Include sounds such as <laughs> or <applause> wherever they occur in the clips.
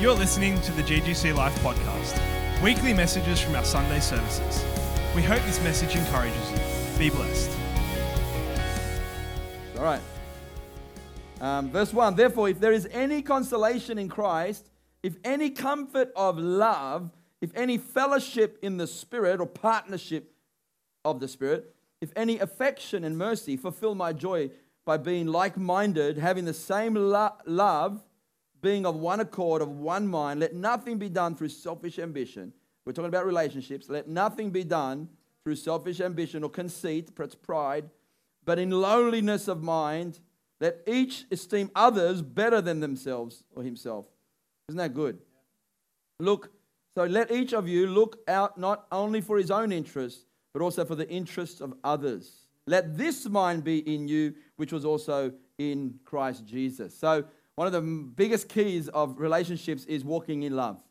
You're listening to the GGC Life podcast, weekly messages from our Sunday services. We hope this message encourages you. Be blessed. All right. Um, verse 1 Therefore, if there is any consolation in Christ, if any comfort of love, if any fellowship in the Spirit or partnership of the Spirit, if any affection and mercy, fulfill my joy by being like minded, having the same lo- love, being of one accord, of one mind. Let nothing be done through selfish ambition. We're talking about relationships. Let nothing be done through selfish ambition or conceit, perhaps pride, but in lowliness of mind. Let each esteem others better than themselves or himself. Isn't that good? Look, so let each of you look out not only for his own interests, but also for the interests of others. Let this mind be in you, which was also in Christ Jesus. So, one of the biggest keys of relationships is walking in love.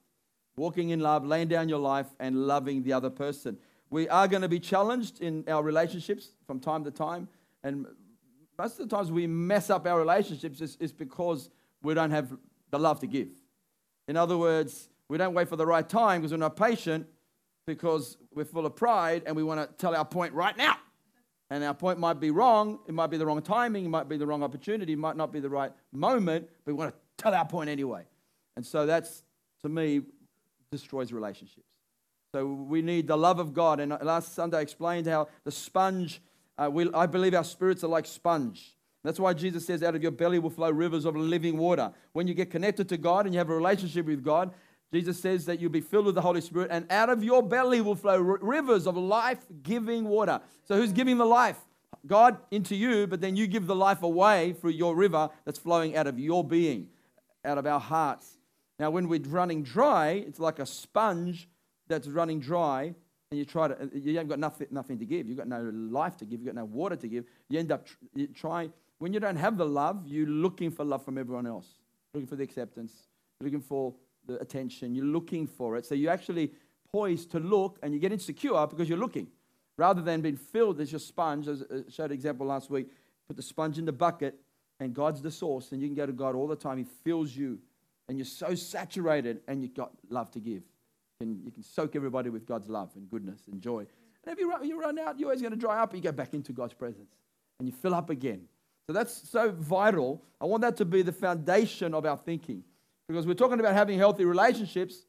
Walking in love, laying down your life, and loving the other person. We are going to be challenged in our relationships from time to time. And most of the times we mess up our relationships is, is because we don't have the love to give. In other words, we don't wait for the right time because we're not patient because we're full of pride and we want to tell our point right now. And our point might be wrong. It might be the wrong timing. It might be the wrong opportunity. It might not be the right moment. But we want to tell our point anyway. And so that's, to me, destroys relationships. So we need the love of God. And last Sunday I explained how the sponge, uh, we, I believe our spirits are like sponge. That's why Jesus says, out of your belly will flow rivers of living water. When you get connected to God and you have a relationship with God, Jesus says that you'll be filled with the Holy Spirit, and out of your belly will flow rivers of life giving water. So, who's giving the life? God into you, but then you give the life away through your river that's flowing out of your being, out of our hearts. Now, when we're running dry, it's like a sponge that's running dry, and you try to, uh, you haven't got nothing, nothing to give. You've got no life to give. You've got no water to give. You end up trying, when you don't have the love, you're looking for love from everyone else, looking for the acceptance, looking for the attention, you're looking for it. So you're actually poised to look and you get insecure because you're looking. Rather than being filled as your sponge, as I showed an example last week, put the sponge in the bucket and God's the source, and you can go to God all the time. He fills you, and you're so saturated, and you've got love to give. And you can soak everybody with God's love and goodness and joy. And if you run, you run out, you're always going to dry up, you go back into God's presence, and you fill up again. So that's so vital. I want that to be the foundation of our thinking. Because we're talking about having healthy relationships.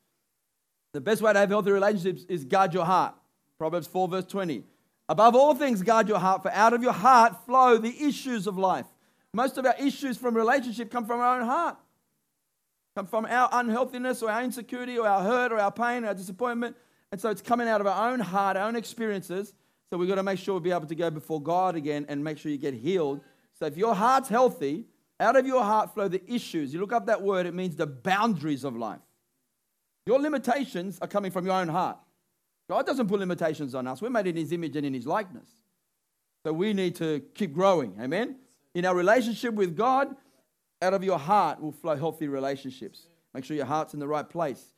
The best way to have healthy relationships is guard your heart. Proverbs 4, verse 20. Above all things, guard your heart, for out of your heart flow the issues of life. Most of our issues from relationship come from our own heart, come from our unhealthiness or our insecurity or our hurt or our pain or our disappointment. And so it's coming out of our own heart, our own experiences. So we've got to make sure we'll be able to go before God again and make sure you get healed. So if your heart's healthy, out of your heart flow the issues. You look up that word, it means the boundaries of life. Your limitations are coming from your own heart. God doesn't put limitations on us. We're made in His image and in His likeness. So we need to keep growing. Amen? In our relationship with God, out of your heart will flow healthy relationships. Make sure your heart's in the right place.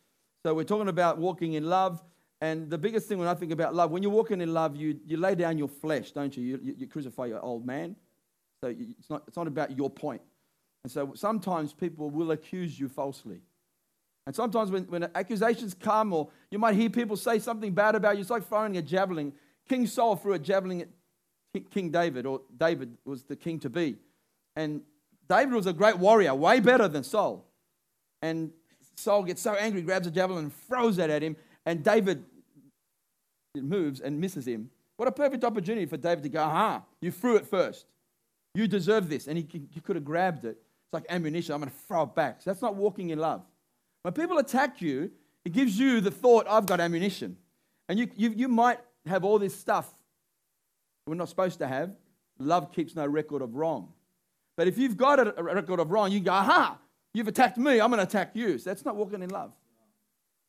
So we're talking about walking in love. And the biggest thing when I think about love, when you're walking in love, you, you lay down your flesh, don't you? You, you, you crucify your old man. So it's not, it's not about your point. And so sometimes people will accuse you falsely. And sometimes when, when accusations come, or you might hear people say something bad about you, it's like throwing a javelin. King Saul threw a javelin at King David, or David was the king to be. And David was a great warrior, way better than Saul. And Saul gets so angry, grabs a javelin and throws it at him. And David moves and misses him. What a perfect opportunity for David to go, aha, you threw it first. You deserve this. And he, he could have grabbed it it's like ammunition. I'm going to throw it back. So that's not walking in love. When people attack you, it gives you the thought, I've got ammunition. And you, you, you might have all this stuff we're not supposed to have. Love keeps no record of wrong. But if you've got a record of wrong, you go, aha, you've attacked me, I'm going to attack you. So that's not walking in love.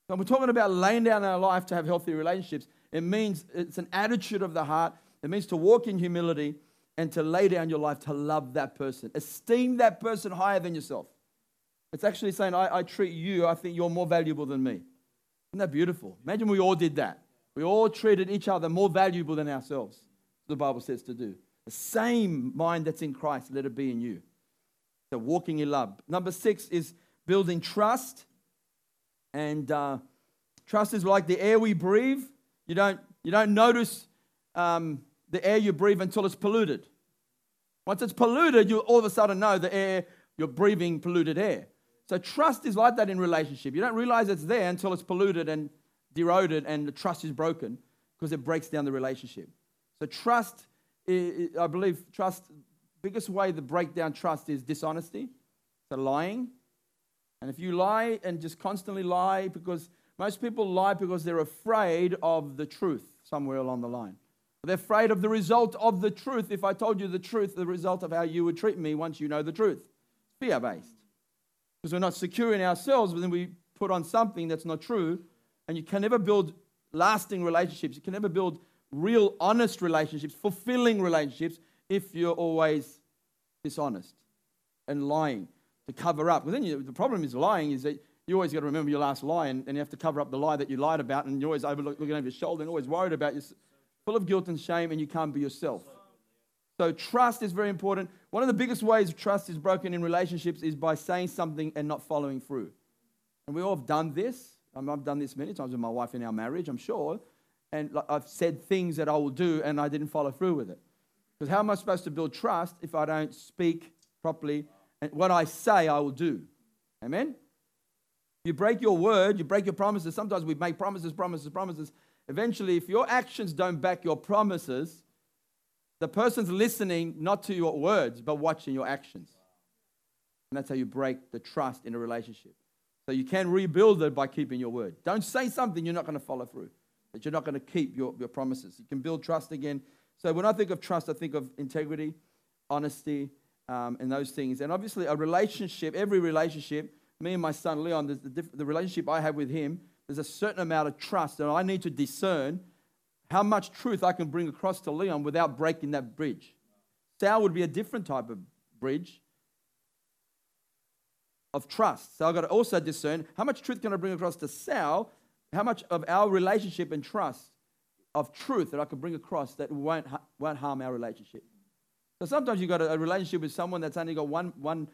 So we're talking about laying down our life to have healthy relationships. It means it's an attitude of the heart. It means to walk in humility and to lay down your life to love that person. Esteem that person higher than yourself. It's actually saying, I, I treat you, I think you're more valuable than me. Isn't that beautiful? Imagine we all did that. We all treated each other more valuable than ourselves, the Bible says to do. The same mind that's in Christ, let it be in you. So walking in love. Number six is building trust And uh, trust is like the air we breathe. You don't, you don't notice um, the air you breathe until it's polluted. Once it's polluted, you all of a sudden know the air, you're breathing polluted air. So trust is like that in relationship. You don't realize it's there until it's polluted and deroded and the trust is broken because it breaks down the relationship. So trust, I believe, trust, biggest way to break down trust is dishonesty, so lying. And if you lie and just constantly lie, because most people lie because they're afraid of the truth somewhere along the line. They're afraid of the result of the truth. If I told you the truth, the result of how you would treat me once you know the truth. Fear based. Because we're not secure in ourselves, but then we put on something that's not true. And you can never build lasting relationships. You can never build real, honest relationships, fulfilling relationships, if you're always dishonest and lying to cover up. Well, then you, the problem is lying is that you always got to remember your last lie and, and you have to cover up the lie that you lied about and you're always overlook, looking over your shoulder and always worried about you, full of guilt and shame and you can't be yourself. So trust is very important. One of the biggest ways trust is broken in relationships is by saying something and not following through. And we all have done this. I've done this many times with my wife in our marriage, I'm sure. And I've said things that I will do and I didn't follow through with it. Because how am I supposed to build trust if I don't speak properly and what I say I will do? Amen? You break your word, you break your promises. Sometimes we make promises, promises, promises. Eventually, if your actions don't back your promises, the person's listening not to your words, but watching your actions. And that's how you break the trust in a relationship. So you can rebuild it by keeping your word. Don't say something you're not going to follow through, that you're not going to keep your, your promises. You can build trust again. So when I think of trust, I think of integrity, honesty, um, and those things. And obviously, a relationship, every relationship, me and my son Leon, the, the, the relationship I have with him, there's a certain amount of trust that I need to discern how much truth I can bring across to Leon without breaking that bridge. Sal would be a different type of bridge of trust. So I've got to also discern how much truth can I bring across to Sal, how much of our relationship and trust of truth that I can bring across that won't, won't harm our relationship. So sometimes you've got a, a relationship with someone that's only got one, one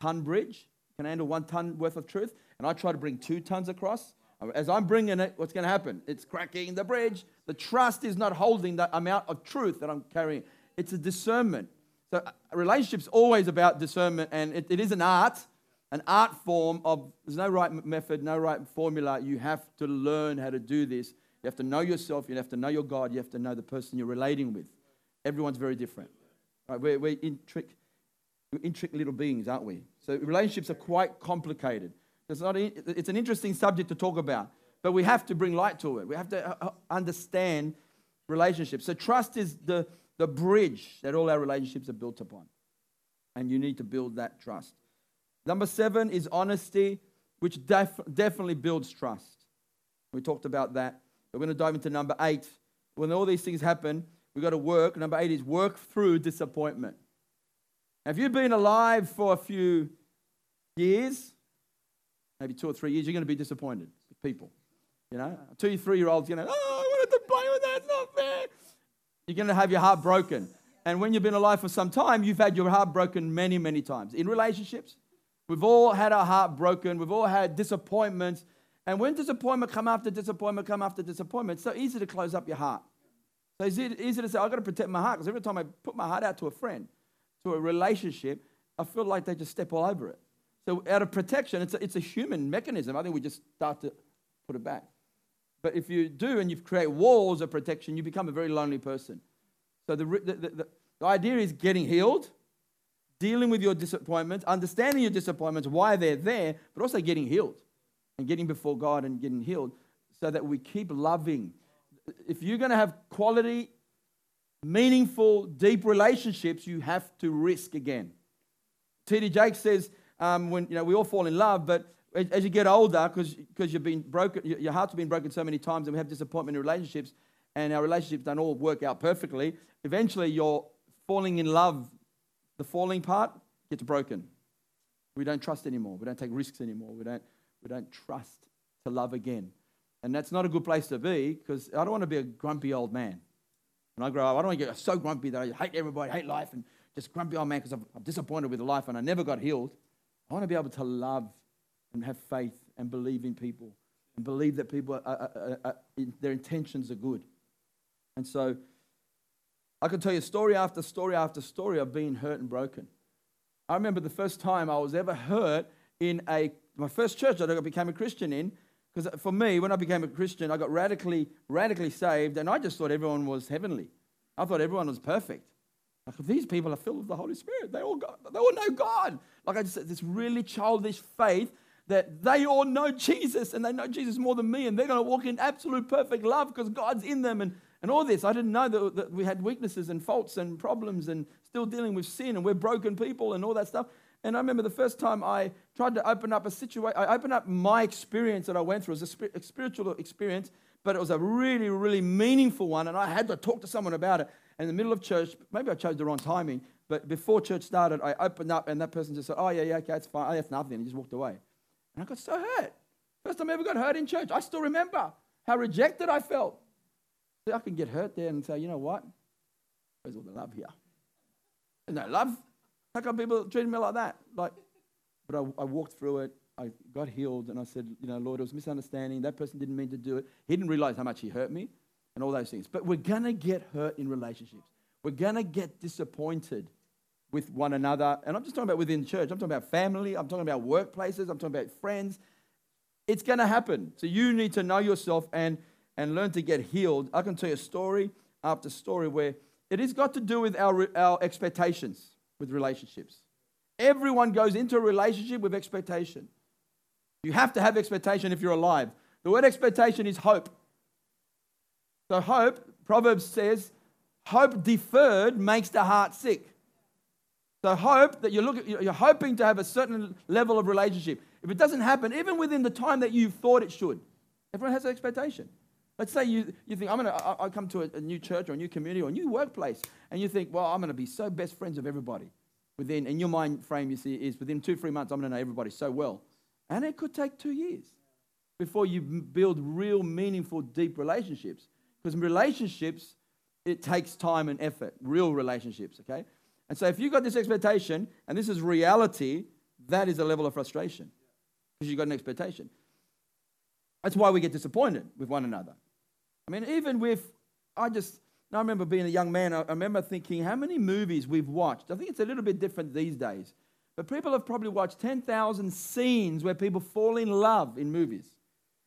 ton bridge, can handle one ton worth of truth, and I try to bring two tons across. As I'm bringing it, what's going to happen? It's cracking the bridge. The trust is not holding the amount of truth that I'm carrying. It's a discernment. So uh, a relationship's always about discernment, and it, it is an art, an art form of there's no right method, no right formula. You have to learn how to do this. You have to know yourself. You have to know your God. You have to know the person you're relating with. Everyone's very different. Right? We're, we're, intric- we're intricate little beings, aren't we? So relationships are quite complicated. It's, not, it's an interesting subject to talk about, but we have to bring light to it. We have to uh, uh, understand relationships. So, trust is the, the bridge that all our relationships are built upon. And you need to build that trust. Number seven is honesty, which def- definitely builds trust. We talked about that. We're going to dive into number eight. When all these things happen, we've got to work. Number eight is work through disappointment. If you've been alive for a few years, maybe two or three years, you're going to be disappointed with people. You know, two, three year olds, you know, oh, I wanted to play with that, it's not fair. You're going to have your heart broken. And when you've been alive for some time, you've had your heart broken many, many times. In relationships, we've all had our heart broken, we've all had disappointments. And when disappointment come after disappointment, come after disappointment, it's so easy to close up your heart. So it's easy to say, I've got to protect my heart because every time I put my heart out to a friend, to a relationship, I feel like they just step all over it. So out of protection, it's a, it's a human mechanism. I think we just start to put it back. But if you do and you create walls of protection, you become a very lonely person. So the, the, the, the idea is getting healed, dealing with your disappointments, understanding your disappointments, why they're there, but also getting healed and getting before God and getting healed so that we keep loving. If you're going to have quality, meaningful, deep relationships, you have to risk again. T.D. Jakes says, um, when you know we all fall in love, but as you get older, because you've been broken, your heart's been broken so many times, and we have disappointment in relationships, and our relationships don't all work out perfectly. Eventually, you're falling in love. The falling part gets broken. We don't trust anymore. We don't take risks anymore. We don't, we don't trust to love again. And that's not a good place to be because I don't want to be a grumpy old man. When I grow up, I don't want to get so grumpy that I hate everybody, hate life, and just grumpy old man because I'm disappointed with life and I never got healed. I want to be able to love and have faith and believe in people and believe that people, are, are, are, their intentions are good. And so I can tell you story after story after story of being hurt and broken. I remember the first time I was ever hurt in a, my first church that I became a Christian in, because for me, when I became a Christian, I got radically, radically saved, and I just thought everyone was heavenly. I thought everyone was perfect. Like, these people are filled with the Holy Spirit. They all, got, they all know God. Like I just said, this really childish faith that they all know Jesus and they know Jesus more than me, and they're going to walk in absolute perfect love because God's in them and, and all this. I didn't know that, that we had weaknesses and faults and problems and still dealing with sin and we're broken people and all that stuff. And I remember the first time I tried to open up a situation, I opened up my experience that I went through. It was a, a spiritual experience, but it was a really, really meaningful one. And I had to talk to someone about it. In the middle of church, maybe I chose the wrong timing, but before church started, I opened up and that person just said, Oh, yeah, yeah, okay, it's fine. Oh, that's nothing. And just walked away. And I got so hurt. First time I ever got hurt in church. I still remember how rejected I felt. So I can get hurt there and say, You know what? Where's all the love here? There's no love. How come people treating me like that? Like, but I, I walked through it. I got healed, and I said, you know, Lord, it was misunderstanding. That person didn't mean to do it. He didn't realize how much he hurt me, and all those things. But we're gonna get hurt in relationships. We're gonna get disappointed with one another, and I'm just talking about within church. I'm talking about family. I'm talking about workplaces. I'm talking about friends. It's gonna happen. So you need to know yourself and and learn to get healed. I can tell you story after story where it has got to do with our, our expectations with relationships. Everyone goes into a relationship with expectation. You have to have expectation if you're alive. The word expectation is hope. So, hope, Proverbs says, hope deferred makes the heart sick. So, hope that you're, looking, you're hoping to have a certain level of relationship. If it doesn't happen, even within the time that you thought it should, everyone has an expectation. Let's say you, you think, I'm gonna, I, I come to a, a, new church or a new community or a new workplace, and you think, well, I'm going to be so best friends with everybody. Within, in your mind frame, you see, is within two, three months, I'm going to know everybody so well. And it could take two years before you build real, meaningful, deep relationships. Because in relationships, it takes time and effort, real relationships, okay? And so if you've got this expectation, and this is reality, that is a level of frustration because you've got an expectation. That's why we get disappointed with one another. I mean, even with, I just, I remember being a young man, I remember thinking how many movies we've watched. I think it's a little bit different these days. But people have probably watched 10,000 scenes where people fall in love in movies.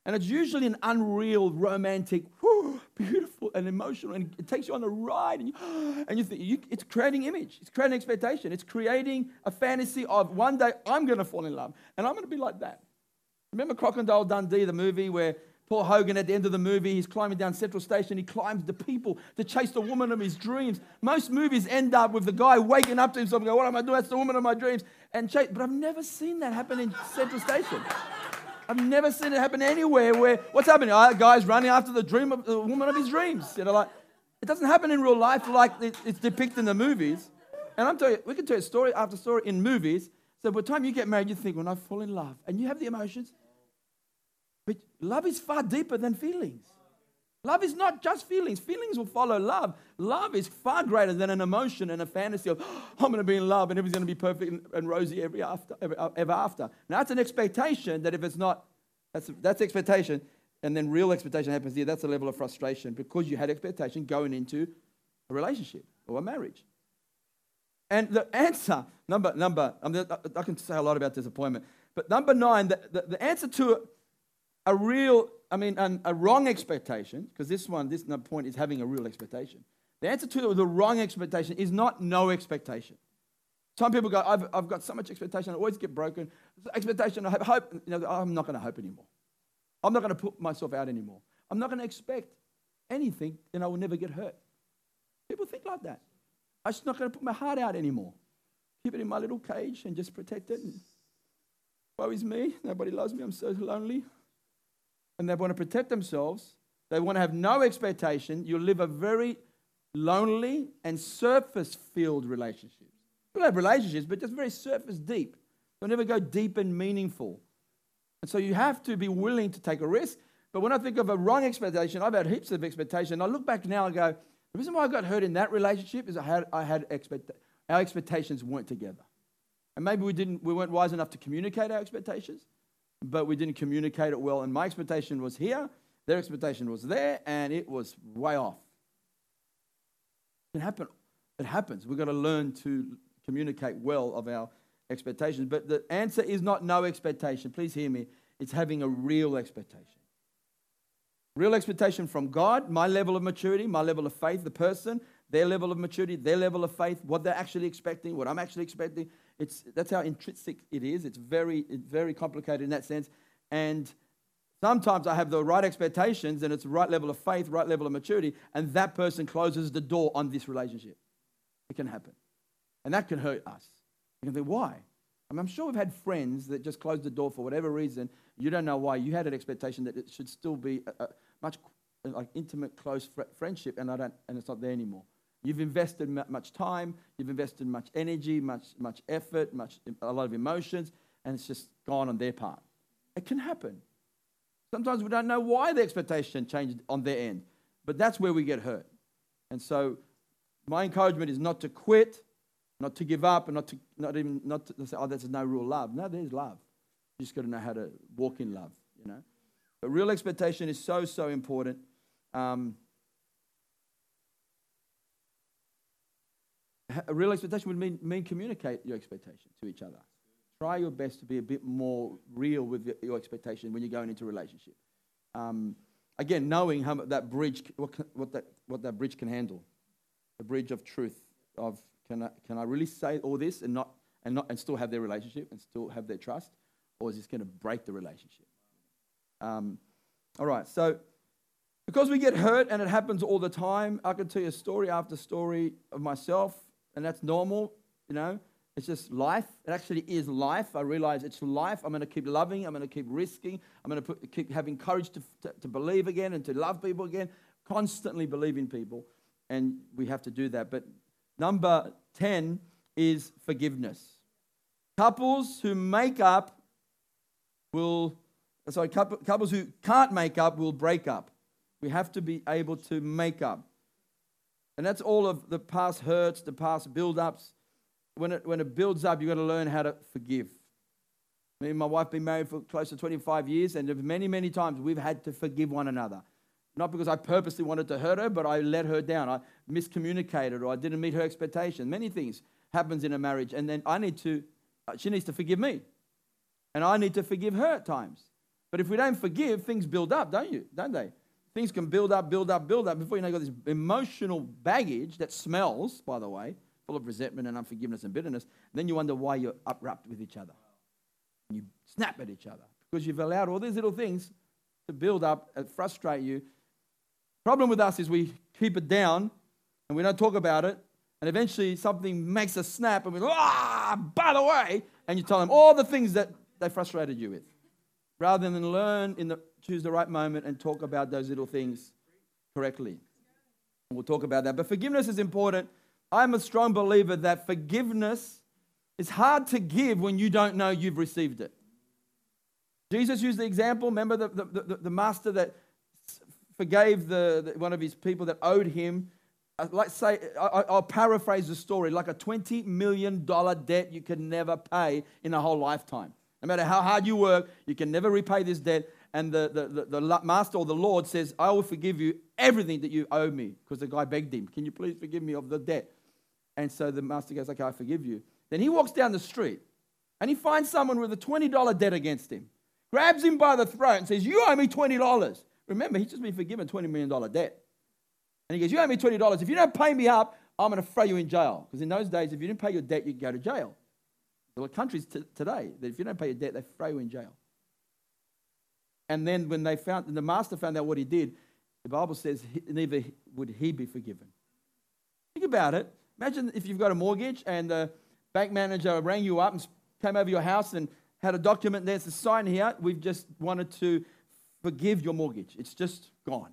And it's usually an unreal, romantic, <gasps> beautiful, and emotional. And it takes you on a ride. And you, <gasps> and you think, you, it's creating image. It's creating expectation. It's creating a fantasy of one day I'm going to fall in love. And I'm going to be like that. Remember Crocodile Dundee, the movie where Paul Hogan, at the end of the movie, he's climbing down Central Station. He climbs the people to chase the woman of his dreams. Most movies end up with the guy waking up to himself and go, What am I doing? That's the woman of my dreams. And chase. But I've never seen that happen in Central Station. I've never seen it happen anywhere where what's happening? A guy's running after the dream of the woman of his dreams. You know, like it doesn't happen in real life like it's depicted in the movies. And I'm telling you, we can tell you story after story in movies. So by the time you get married, you think, when I fall in love, and you have the emotions, but love is far deeper than feelings. Love is not just feelings. Feelings will follow love. Love is far greater than an emotion and a fantasy of, oh, <gasps> I'm going to be in love and everything's going to be perfect and rosy every after, ever, uh, ever after. Now, that's an expectation that if it's not, that's, that's expectation. And then real expectation happens here. That's a level of frustration because you had expectation going into a relationship or a marriage. And the answer, number, number, I, mean, I can say a lot about disappointment, but number nine, the, the, the answer to a real, I mean, an, a wrong expectation, because this one, this point is having a real expectation. The answer to the wrong expectation is not no expectation. Some people go, I've, I've got so much expectation, I always get broken. Expectation, I hope, you know, I'm not going to hope anymore. I'm not going to put myself out anymore. I'm not going to expect anything, then I will never get hurt. People think like that. I'm just not going to put my heart out anymore. Keep it in my little cage and just protect it. And woe is me. Nobody loves me. I'm so lonely and they want to protect themselves, they want to have no expectation, you'll live a very lonely and surface filled relationship. You'll have relationships, but just very surface deep. They'll never go deep and meaningful. And so you have to be willing to take a risk. But when I think of a wrong expectation, I've had heaps of expectation. I look back now and go, the reason why I got hurt in that relationship is I had, I had expect, our expectations weren't together. And maybe we, didn't, we weren't wise enough to communicate our expectations. But we didn't communicate it well. And my expectation was here, their expectation was there, and it was way off. It happen. It happens. We've got to learn to communicate well of our expectations. But the answer is not no expectation. Please hear me. It's having a real expectation. Real expectation from God, my level of maturity, my level of faith, the person, their level of maturity, their level of faith, what they're actually expecting, what I'm actually expecting. It's, that's how intrinsic it is. It's very, very complicated in that sense. And sometimes I have the right expectations and it's the right level of faith, right level of maturity, and that person closes the door on this relationship. It can happen. And that can hurt us. You can think, why? I mean, I'm sure we've had friends that just closed the door for whatever reason. You don't know why. You had an expectation that it should still be a, a much like intimate, close fr- friendship, and I don't, and it's not there anymore. You've invested much time, you've invested much energy, much, much effort, much, a lot of emotions, and it's just gone on their part. It can happen. Sometimes we don't know why the expectation changed on their end, but that's where we get hurt. And so, my encouragement is not to quit, not to give up, and not to not even not to say, "Oh, there's no real love." No, there's love. You just got to know how to walk in love. You know, but real expectation is so so important. Um, a real expectation would mean, mean communicate your expectation to each other. Try your best to be a bit more real with your expectation when you're going into a relationship. Um, again, knowing how that bridge, what, what, that, what that bridge can handle, the bridge of truth, of can I, can I really say all this and, not, and, not, and still have their relationship and still have their trust, or is this going to break the relationship? Um, all right, so because we get hurt and it happens all the time, I can tell you story after story of myself and that's normal, you know. It's just life. It actually is life. I realize it's life. I'm going to keep loving. I'm going to keep risking. I'm going to put, keep having courage to, to, to believe again and to love people again. Constantly believe in people. And we have to do that. But number 10 is forgiveness. Couples who make up will, sorry, couples who can't make up will break up. We have to be able to make up. And that's all of the past hurts, the past build ups. When it, when it builds up, you've got to learn how to forgive. Me and my wife have been married for close to 25 years, and many, many times we've had to forgive one another. Not because I purposely wanted to hurt her, but I let her down. I miscommunicated or I didn't meet her expectation. Many things happens in a marriage, and then I need to, uh, she needs to forgive me. And I need to forgive her at times. But if we don't forgive, things build up, don't you? Don't they? Things can build up, build up, build up. Before you know, you've got this emotional baggage that smells, by the way, full of resentment and unforgiveness and bitterness. And then you wonder why you're uprapped with each other. And you snap at each other because you've allowed all these little things to build up and frustrate you. Problem with us is we keep it down and we don't talk about it. And eventually something makes a snap and we go, ah, by the way, and you tell them all the things that they frustrated you with. Rather than learn in the choose the right moment and talk about those little things correctly. We'll talk about that. But forgiveness is important. I'm a strong believer that forgiveness is hard to give when you don't know you've received it. Jesus used the example. Remember the, the, the, the master that forgave the, the, one of his people that owed him. Uh, let's say, I, I'll paraphrase the story like a $20 million debt you can never pay in a whole lifetime. No matter how hard you work, you can never repay this debt and the, the, the, the, master or the Lord says, I will forgive you everything that you owe me. Because the guy begged him, Can you please forgive me of the debt? And so the master goes, Okay, I forgive you. Then he walks down the street and he finds someone with a $20 debt against him, grabs him by the throat and says, You owe me $20. Remember, he's just been forgiven $20 million debt. And he goes, You owe me $20. If you don't pay me up, I'm going to throw you in jail. Because in those days, if you didn't pay your debt, you would go to jail. There are countries t- today that if you don't pay your debt, they throw you in jail. And then when they found, the master found out what he did, the Bible says neither would he be forgiven. Think about it. Imagine if you've got a mortgage and the bank manager rang you up and came over your house and had a document there to sign here. We've just wanted to forgive your mortgage. It's just gone.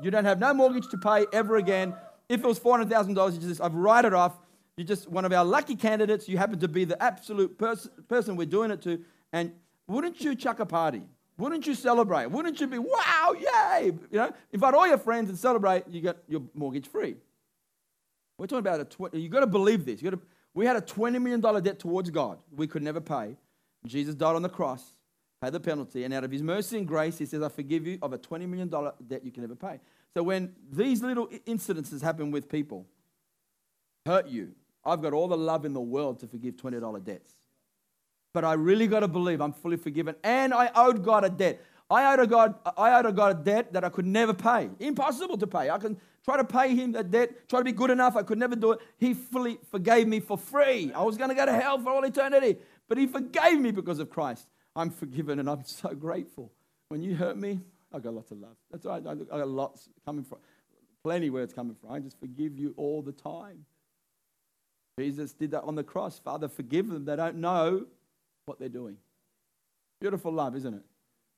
You don't have no mortgage to pay ever again. If it was $400,000, you just, I've write it off. You're just one of our lucky candidates. You happen to be the absolute pers- person we're doing it to. And wouldn't you chuck a party? Wouldn't you celebrate? Wouldn't you be, wow, yay? You know, invite all your friends and celebrate, you get your mortgage free. We're talking about a 20, you've got to believe this. You got to, we had a $20 million debt towards God we could never pay. Jesus died on the cross, pay the penalty. And out of his mercy and grace, he says, I forgive you of a $20 million debt you can never pay. So when these little incidences happen with people, hurt you, I've got all the love in the world to forgive $20 debts. But I really got to believe I'm fully forgiven. And I owed God a debt. I owed a God, I owed a God a debt that I could never pay. Impossible to pay. I can try to pay him that debt, try to be good enough. I could never do it. He fully forgave me for free. I was going to go to hell for all eternity. But he forgave me because of Christ. I'm forgiven and I'm <laughs> so grateful. When you hurt me, I got lots of love. That's right. I got lots coming from, plenty it's coming from. I just forgive you all the time. Jesus did that on the cross. Father, forgive them. They don't know what they're doing. Beautiful love, isn't it?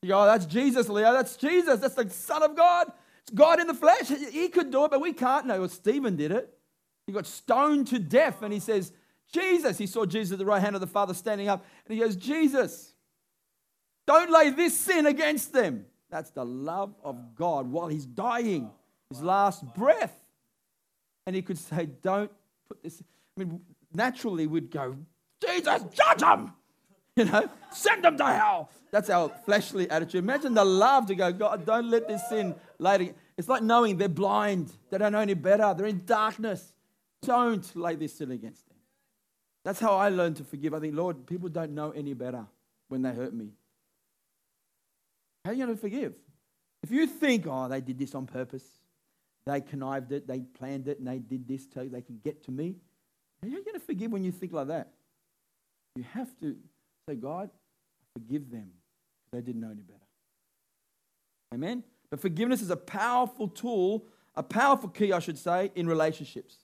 You go, oh, that's Jesus, Leo. That's Jesus. That's the Son of God. It's God in the flesh. He could do it, but we can't. No, well, Stephen did it. He got stoned to death, and he says, Jesus. He saw Jesus at the right hand of the Father standing up, and he goes, Jesus, don't lay this sin against them. That's the love of God while he's dying, his last breath. And he could say, Don't put this. I mean, naturally, we'd go, Jesus, judge them. <laughs> You know, send them to hell. That's our fleshly attitude. Imagine the love to go, God, don't let this sin later. It's like knowing they're blind. They don't know any better. They're in darkness. Don't lay this sin against them. That's how I learned to forgive. I think, Lord, people don't know any better when they hurt me. How are you going to forgive? If you think, oh, they did this on purpose, they connived it, they planned it, and they did this so they can get to me, are you going to forgive when you think like that? You have to say, God, forgive them. They didn't know any better. Amen? But forgiveness is a powerful tool, a powerful key, I should say, in relationships.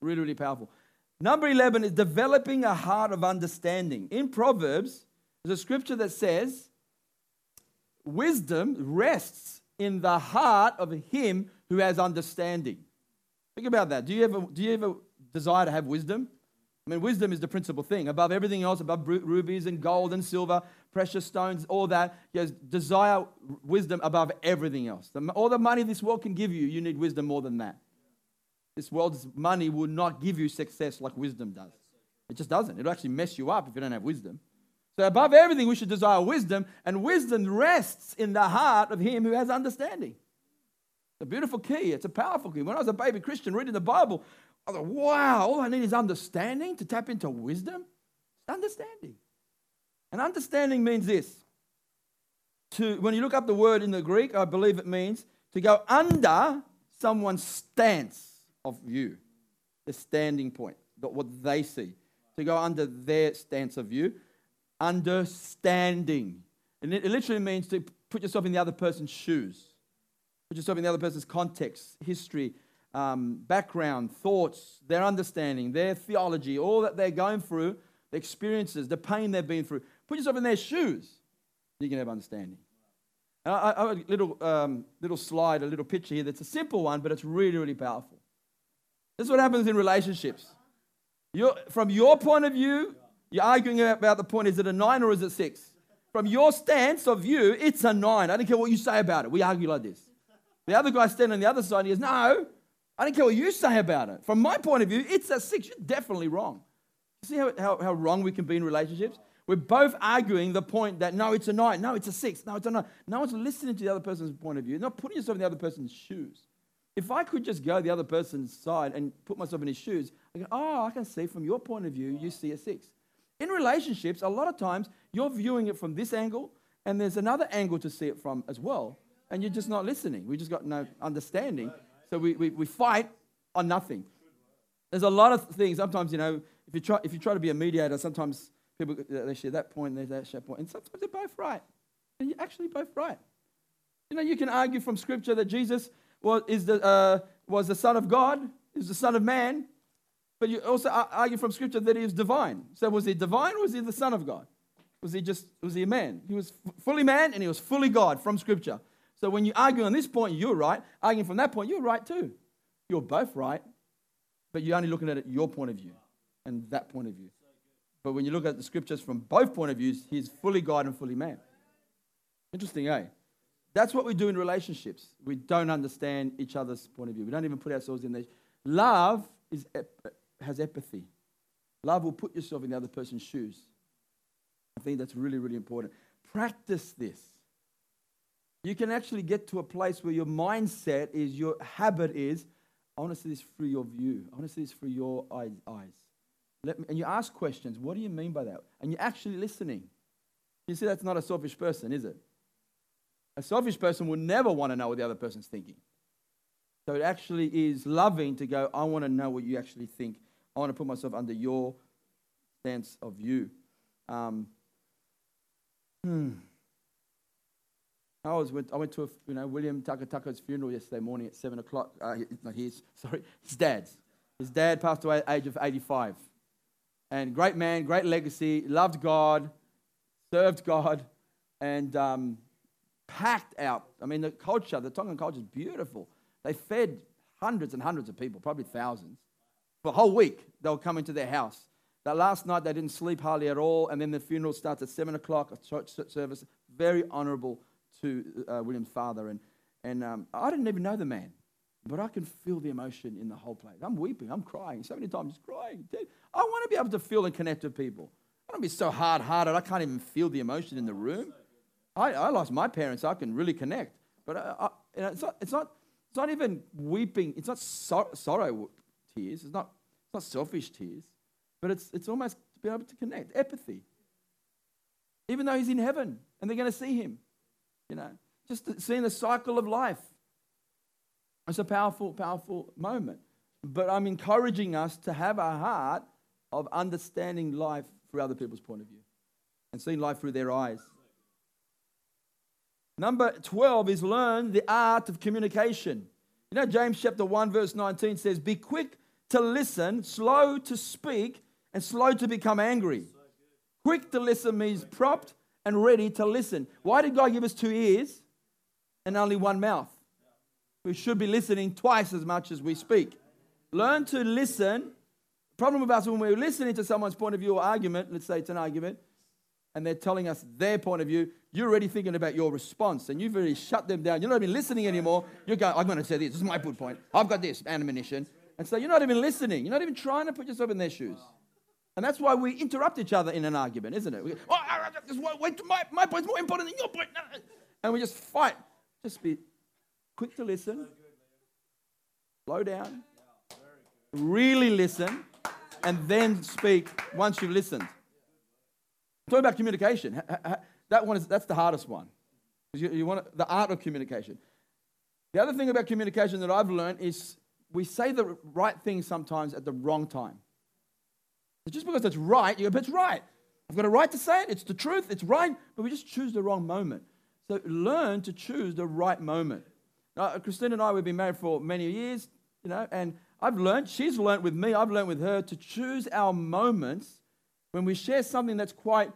Really, really powerful. Number 11 is developing a heart of understanding. In Proverbs, there's a scripture that says, wisdom rests in the heart of him who has understanding. Think about that. Do you ever, do you ever desire to have wisdom? I mean, wisdom is the principal thing. Above everything else, above rubies and gold and silver, precious stones, all that, you know, desire wisdom above everything else. all the money this world can give you, you need wisdom more than that. This world's money will not give you success like wisdom does. It just doesn't. It'll actually mess you up if you don't have wisdom. So, above everything, we should desire wisdom, and wisdom rests in the heart of him who has understanding. It's a beautiful key. It's a powerful key. When I was a baby Christian reading the Bible, I thought, wow, all I need is understanding to tap into wisdom. Understanding. And understanding means this. To, when you look up the word in the Greek, I believe it means to go under someone's stance of view, the standing point, what they see. To go under their stance of view understanding. And it literally means to put yourself in the other person's shoes, put yourself in the other person's context, history, um, background, thoughts, their understanding, their theology, all that they're going through, the experiences, the pain they've been through. Put yourself in their shoes. You can have understanding. And I, I have a little, um, little slide, a little picture here that's a simple one, but it's really, really powerful. This is what happens in relationships. You're, from your point of view, you're arguing about the point is it a nine or is it six? From your stance of view, it's a nine. I don't care what you say about it. We argue like this. The other guy standing on the other side, he goes, No, I don't care what you say about it. From my point of view, it's a six. You're definitely wrong. See how, how, how wrong we can be in relationships? We're both arguing the point that no, it's a nine, no, it's a six, no, it's a nine. No one's listening to the other person's point of view, not putting yourself in the other person's shoes. If I could just go the other person's side and put myself in his shoes, I go, oh, I can see from your point of view, you see a six. In relationships, a lot of times you're viewing it from this angle, and there's another angle to see it from as well, and you're just not listening. We just got no understanding. So we, we, we fight on nothing. There's a lot of things. Sometimes, you know, if you try, if you try to be a mediator, sometimes people they share that point, they share that point. and sometimes they're both right. And you're actually both right. You know, you can argue from Scripture that Jesus was, is the, uh, was the Son of God, is the Son of Man, but you also argue from Scripture that he is divine. So was he divine or was he the Son of God? Was he just, was he a man? He was fully man and he was fully God from Scripture. So when you argue on this point, you're right. Arguing from that point, you're right too. You're both right, but you're only looking at it your point of view and that point of view. But when you look at the scriptures from both point of views, he's fully God and fully man. Interesting, eh? That's what we do in relationships. We don't understand each other's point of view. We don't even put ourselves in there. Love is has empathy. Love will put yourself in the other person's shoes. I think that's really, really important. practice this. You can actually get to a place where your mindset is, your habit is, I want to see this through your view. I want to see this through your eyes. Me, and you ask questions. What do you mean by that? And you're actually listening. You see, that's not a selfish person, is it? A selfish person will never want to know what the other person's thinking. So it actually is loving to go, I want to know what you actually think. I want to put myself under your sense of view. Um, hmm. I was went, I went to a, you know William Takatako's funeral yesterday morning at seven o'clock. Uh, not his, <laughs> sorry, his dad's. His dad passed away at the age of 85. And great man, great legacy, loved God, served God, and um, packed out. I mean, the culture, the Tongan culture is beautiful. They fed hundreds and hundreds of people, probably thousands. For a whole week, they were coming to their house. That last night, they didn't sleep hardly at all. And then the funeral starts at 7 o'clock, a church service. Very honorable to uh, William's father. And, and um, I didn't even know the man, but I can feel the emotion in the whole place. I'm weeping, I'm crying, so many times crying. I want to be able to feel and connect with people. I don't be so hard hearted, I can't even feel the emotion in the room. I, I lost my parents, I can really connect. But I, I, you know, it's, not, it's, not, it's not even weeping, it's not sor- sorrow tears, it's not, it's not selfish tears, but it's, it's almost to be able to connect, empathy. Even though he's in heaven and they're going to see him. You know, just seeing the cycle of life. It's a powerful, powerful moment. But I'm encouraging us to have a heart of understanding life through other people's point of view and seeing life through their eyes. Number 12 is learn the art of communication. You know, James chapter 1, verse 19 says, Be quick to listen, slow to speak, and slow to become angry. Quick to listen means prompt and ready to listen. Why did God give us two ears and only one mouth? We should be listening twice as much as we speak. Learn to listen. Problem with us when we're listening to someone's point of view or argument, let's say it's an argument, and they're telling us their point of view, you're already thinking about your response and you've already shut them down. You're not even listening anymore. You're going, I'm going to say this. This is my good point. I've got this ammunition. And so you're not even listening. You're not even trying to put yourself in their shoes. And that's why we interrupt each other in an argument, isn't it? We oh, wait, my, my point's more important than your point. And we just fight. Just be quick to listen, slow down, really listen, and then speak once you've listened. Talking about communication, that one is that's the hardest one. You, you want the art of communication. The other thing about communication that I've learned is we say the right thing sometimes at the wrong time. Just because it's right, you go, it's right. I've got a right to say it. It's the truth. It's right. But we just choose the wrong moment. So learn to choose the right moment. Now, Christine and I, we've been married for many years, you know, and I've learned, she's learned with me, I've learned with her to choose our moments when we share something that's quite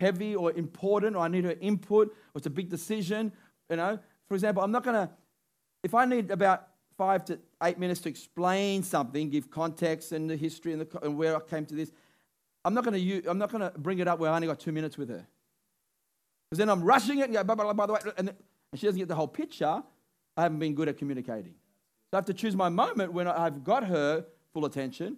heavy or important, or I need her input, or it's a big decision, you know. For example, I'm not going to, if I need about five to eight minutes to explain something, give context and the history and, the, and where I came to this, I'm not going to I'm not going to bring it up where I only got two minutes with her. Because then I'm rushing it and go, blah, blah, blah, by the way, and, and she doesn't get the whole picture. I haven't been good at communicating. So I have to choose my moment when I've got her full attention.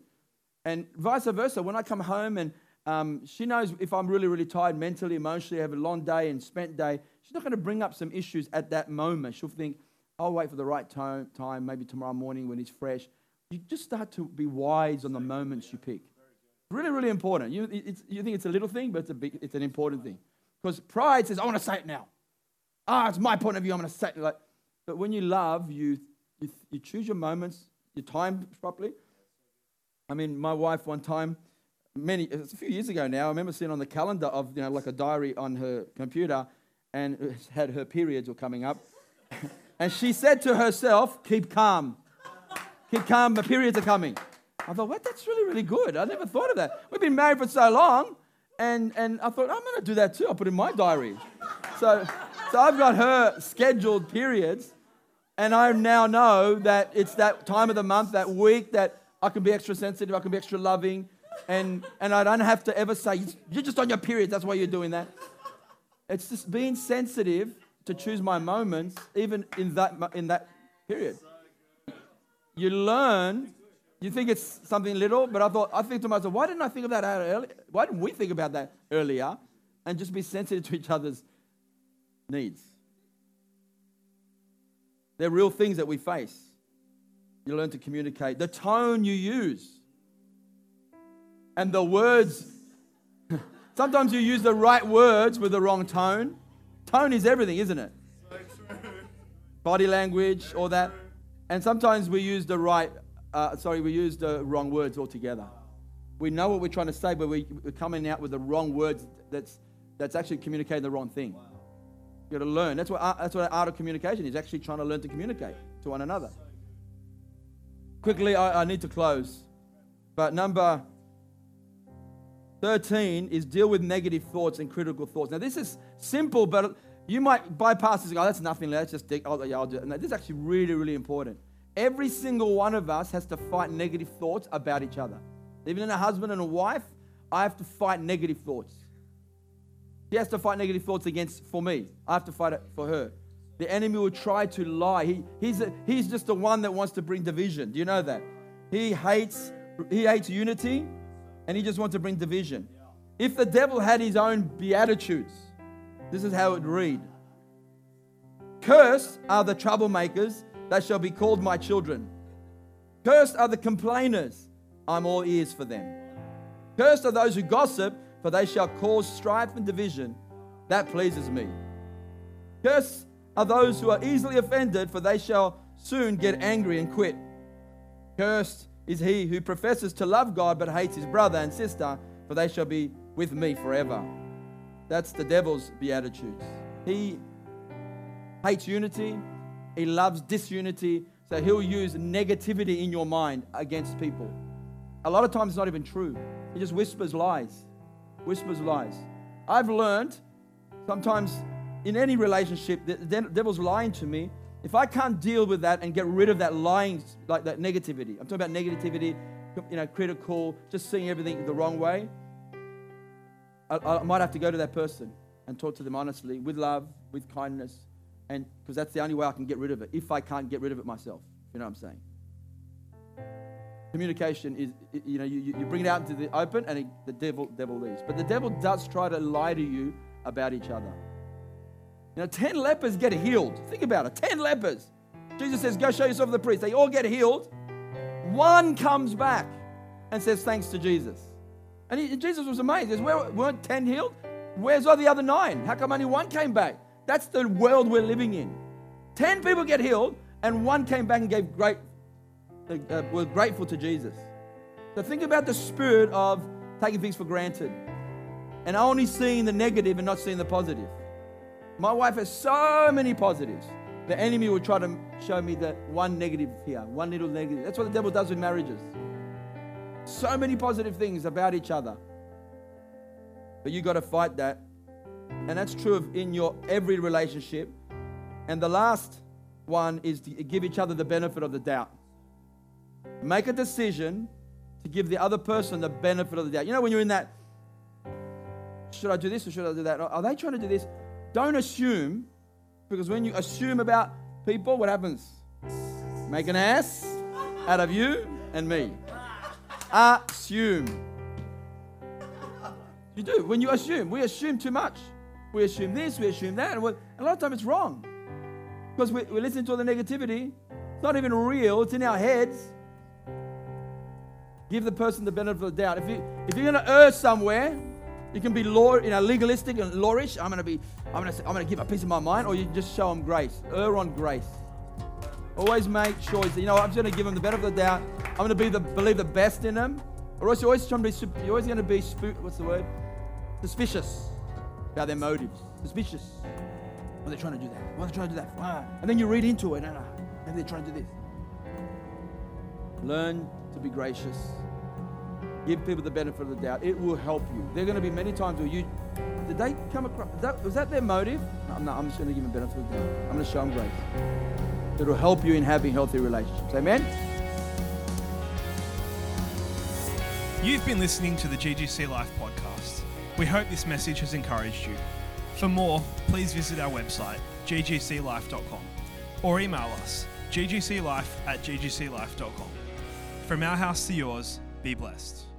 And vice versa, when I come home and um, she knows if I'm really, really tired mentally, emotionally, have a long day and spent day, she's not going to bring up some issues at that moment. She'll think, I'll wait for the right time, time, maybe tomorrow morning when he's fresh. You just start to be wise on the moments you pick. Really, really important. You, you think it's a little thing, but it's, a big, it's an important thing. Because pride says, I want to say it now. Ah, it's my point of view, I'm going to say it. Like, but when you love, you, you, you choose your moments, your time properly. I mean, my wife one time, many, it's a few years ago now, I remember seeing on the calendar of, you know, like a diary on her computer, and it had her periods were coming up. <laughs> And she said to herself, Keep calm. Keep calm, my periods are coming. I thought, what? That's really, really good. I never thought of that. We've been married for so long. And, and I thought, I'm going to do that too. I'll put it in my diary. So, so I've got her scheduled periods. And I now know that it's that time of the month, that week, that I can be extra sensitive, I can be extra loving. And, and I don't have to ever say, You're just on your period, that's why you're doing that. It's just being sensitive to choose my moments, even in that, in that period. You learn, you think it's something little, but I thought, I think to myself, why didn't I think of that earlier? Why didn't we think about that earlier? And just be sensitive to each other's needs. They're real things that we face. You learn to communicate. The tone you use and the words. <laughs> Sometimes you use the right words with the wrong tone. Tone is everything, isn't it? Body language, all that. And sometimes we use the right, uh, sorry, we use the wrong words altogether. We know what we're trying to say, but we, are coming out with the wrong words that's, that's actually communicating the wrong thing. You've got to learn. That's what, that's what art of communication is actually trying to learn to communicate to one another. Quickly, I, I need to close. But number 13 is deal with negative thoughts and critical thoughts. Now, this is simple, but you might bypass this go, oh, that's nothing, let's just dig. Oh, yeah, I'll do it. This is actually really, really important. Every single one of us has to fight negative thoughts about each other. Even in a husband and a wife, I have to fight negative thoughts. He has to fight negative thoughts against for me. I have to fight it for her. The enemy will try to lie. He, he's, a, he's just the one that wants to bring division. Do you know that? He hates, he hates unity and he just wants to bring division. If the devil had his own beatitudes, this is how it read Cursed are the troublemakers that shall be called my children. Cursed are the complainers, I'm all ears for them. Cursed are those who gossip, for they shall cause strife and division. That pleases me. Cursed are those who are easily offended, for they shall soon get angry and quit. Cursed is he who professes to love God but hates his brother and sister, for they shall be with me forever. That's the devil's beatitudes. He hates unity, he loves disunity, so he'll use negativity in your mind against people. A lot of times it's not even true. He just whispers lies. Whispers lies. I've learned sometimes in any relationship, that the devil's lying to me. If I can't deal with that and get rid of that lying, like that negativity, I'm talking about negativity, you know, critical, just seeing everything the wrong way. I, I might have to go to that person and talk to them honestly, with love, with kindness, and because that's the only way I can get rid of it. If I can't get rid of it myself, you know what I'm saying? Communication is, you know, you, you bring it out into the open, and it, the devil devil leaves. But the devil does try to lie to you about each other. You know, 10 lepers get healed. Think about it 10 lepers. Jesus says, Go show yourself to the priest. They all get healed. One comes back and says, Thanks to Jesus. And he, Jesus was amazed. He says, Where, Weren't 10 healed? Where's all the other nine? How come only one came back? That's the world we're living in. 10 people get healed, and one came back and gave great, uh, were grateful to Jesus. So think about the spirit of taking things for granted and only seeing the negative and not seeing the positive. My wife has so many positives. The enemy will try to show me that one negative here, one little negative. That's what the devil does with marriages. So many positive things about each other. But you got to fight that. And that's true of in your every relationship. And the last one is to give each other the benefit of the doubt. Make a decision to give the other person the benefit of the doubt. You know, when you're in that, should I do this or should I do that? Are they trying to do this? Don't assume, because when you assume about people, what happens? Make an ass out of you and me. Assume. <laughs> You do. When you assume, we assume too much. We assume this, we assume that. And a lot of times it's wrong. Because we, we listen to all the negativity. It's not even real, it's in our heads. Give the person the benefit of the doubt. If, you, if you're going to err somewhere, you can be law, you know, legalistic and lawish. I'm going to be, I'm going to, I'm going to give a piece of my mind, or you just show them grace. Err on grace. Always make sure you know I'm just going to give them the benefit of the doubt. I'm going to be the believe the best in them, or else you're always trying to be. You're always going to be what's the word? Suspicious about their motives. Suspicious. Why are they trying to do that? Why are they trying to do that? Why? Ah. And then you read into it. and no. Maybe they're trying to do this. Learn to be gracious Give people the benefit of the doubt. It will help you. There are going to be many times where you, did they come across, that, was that their motive? No, no I'm just going to give them benefit of the doubt. I'm going to show them grace. It will help you in having healthy relationships. Amen? You've been listening to the GGC Life podcast. We hope this message has encouraged you. For more, please visit our website, ggclife.com, or email us, ggclife at ggclife.com. From our house to yours, be blessed.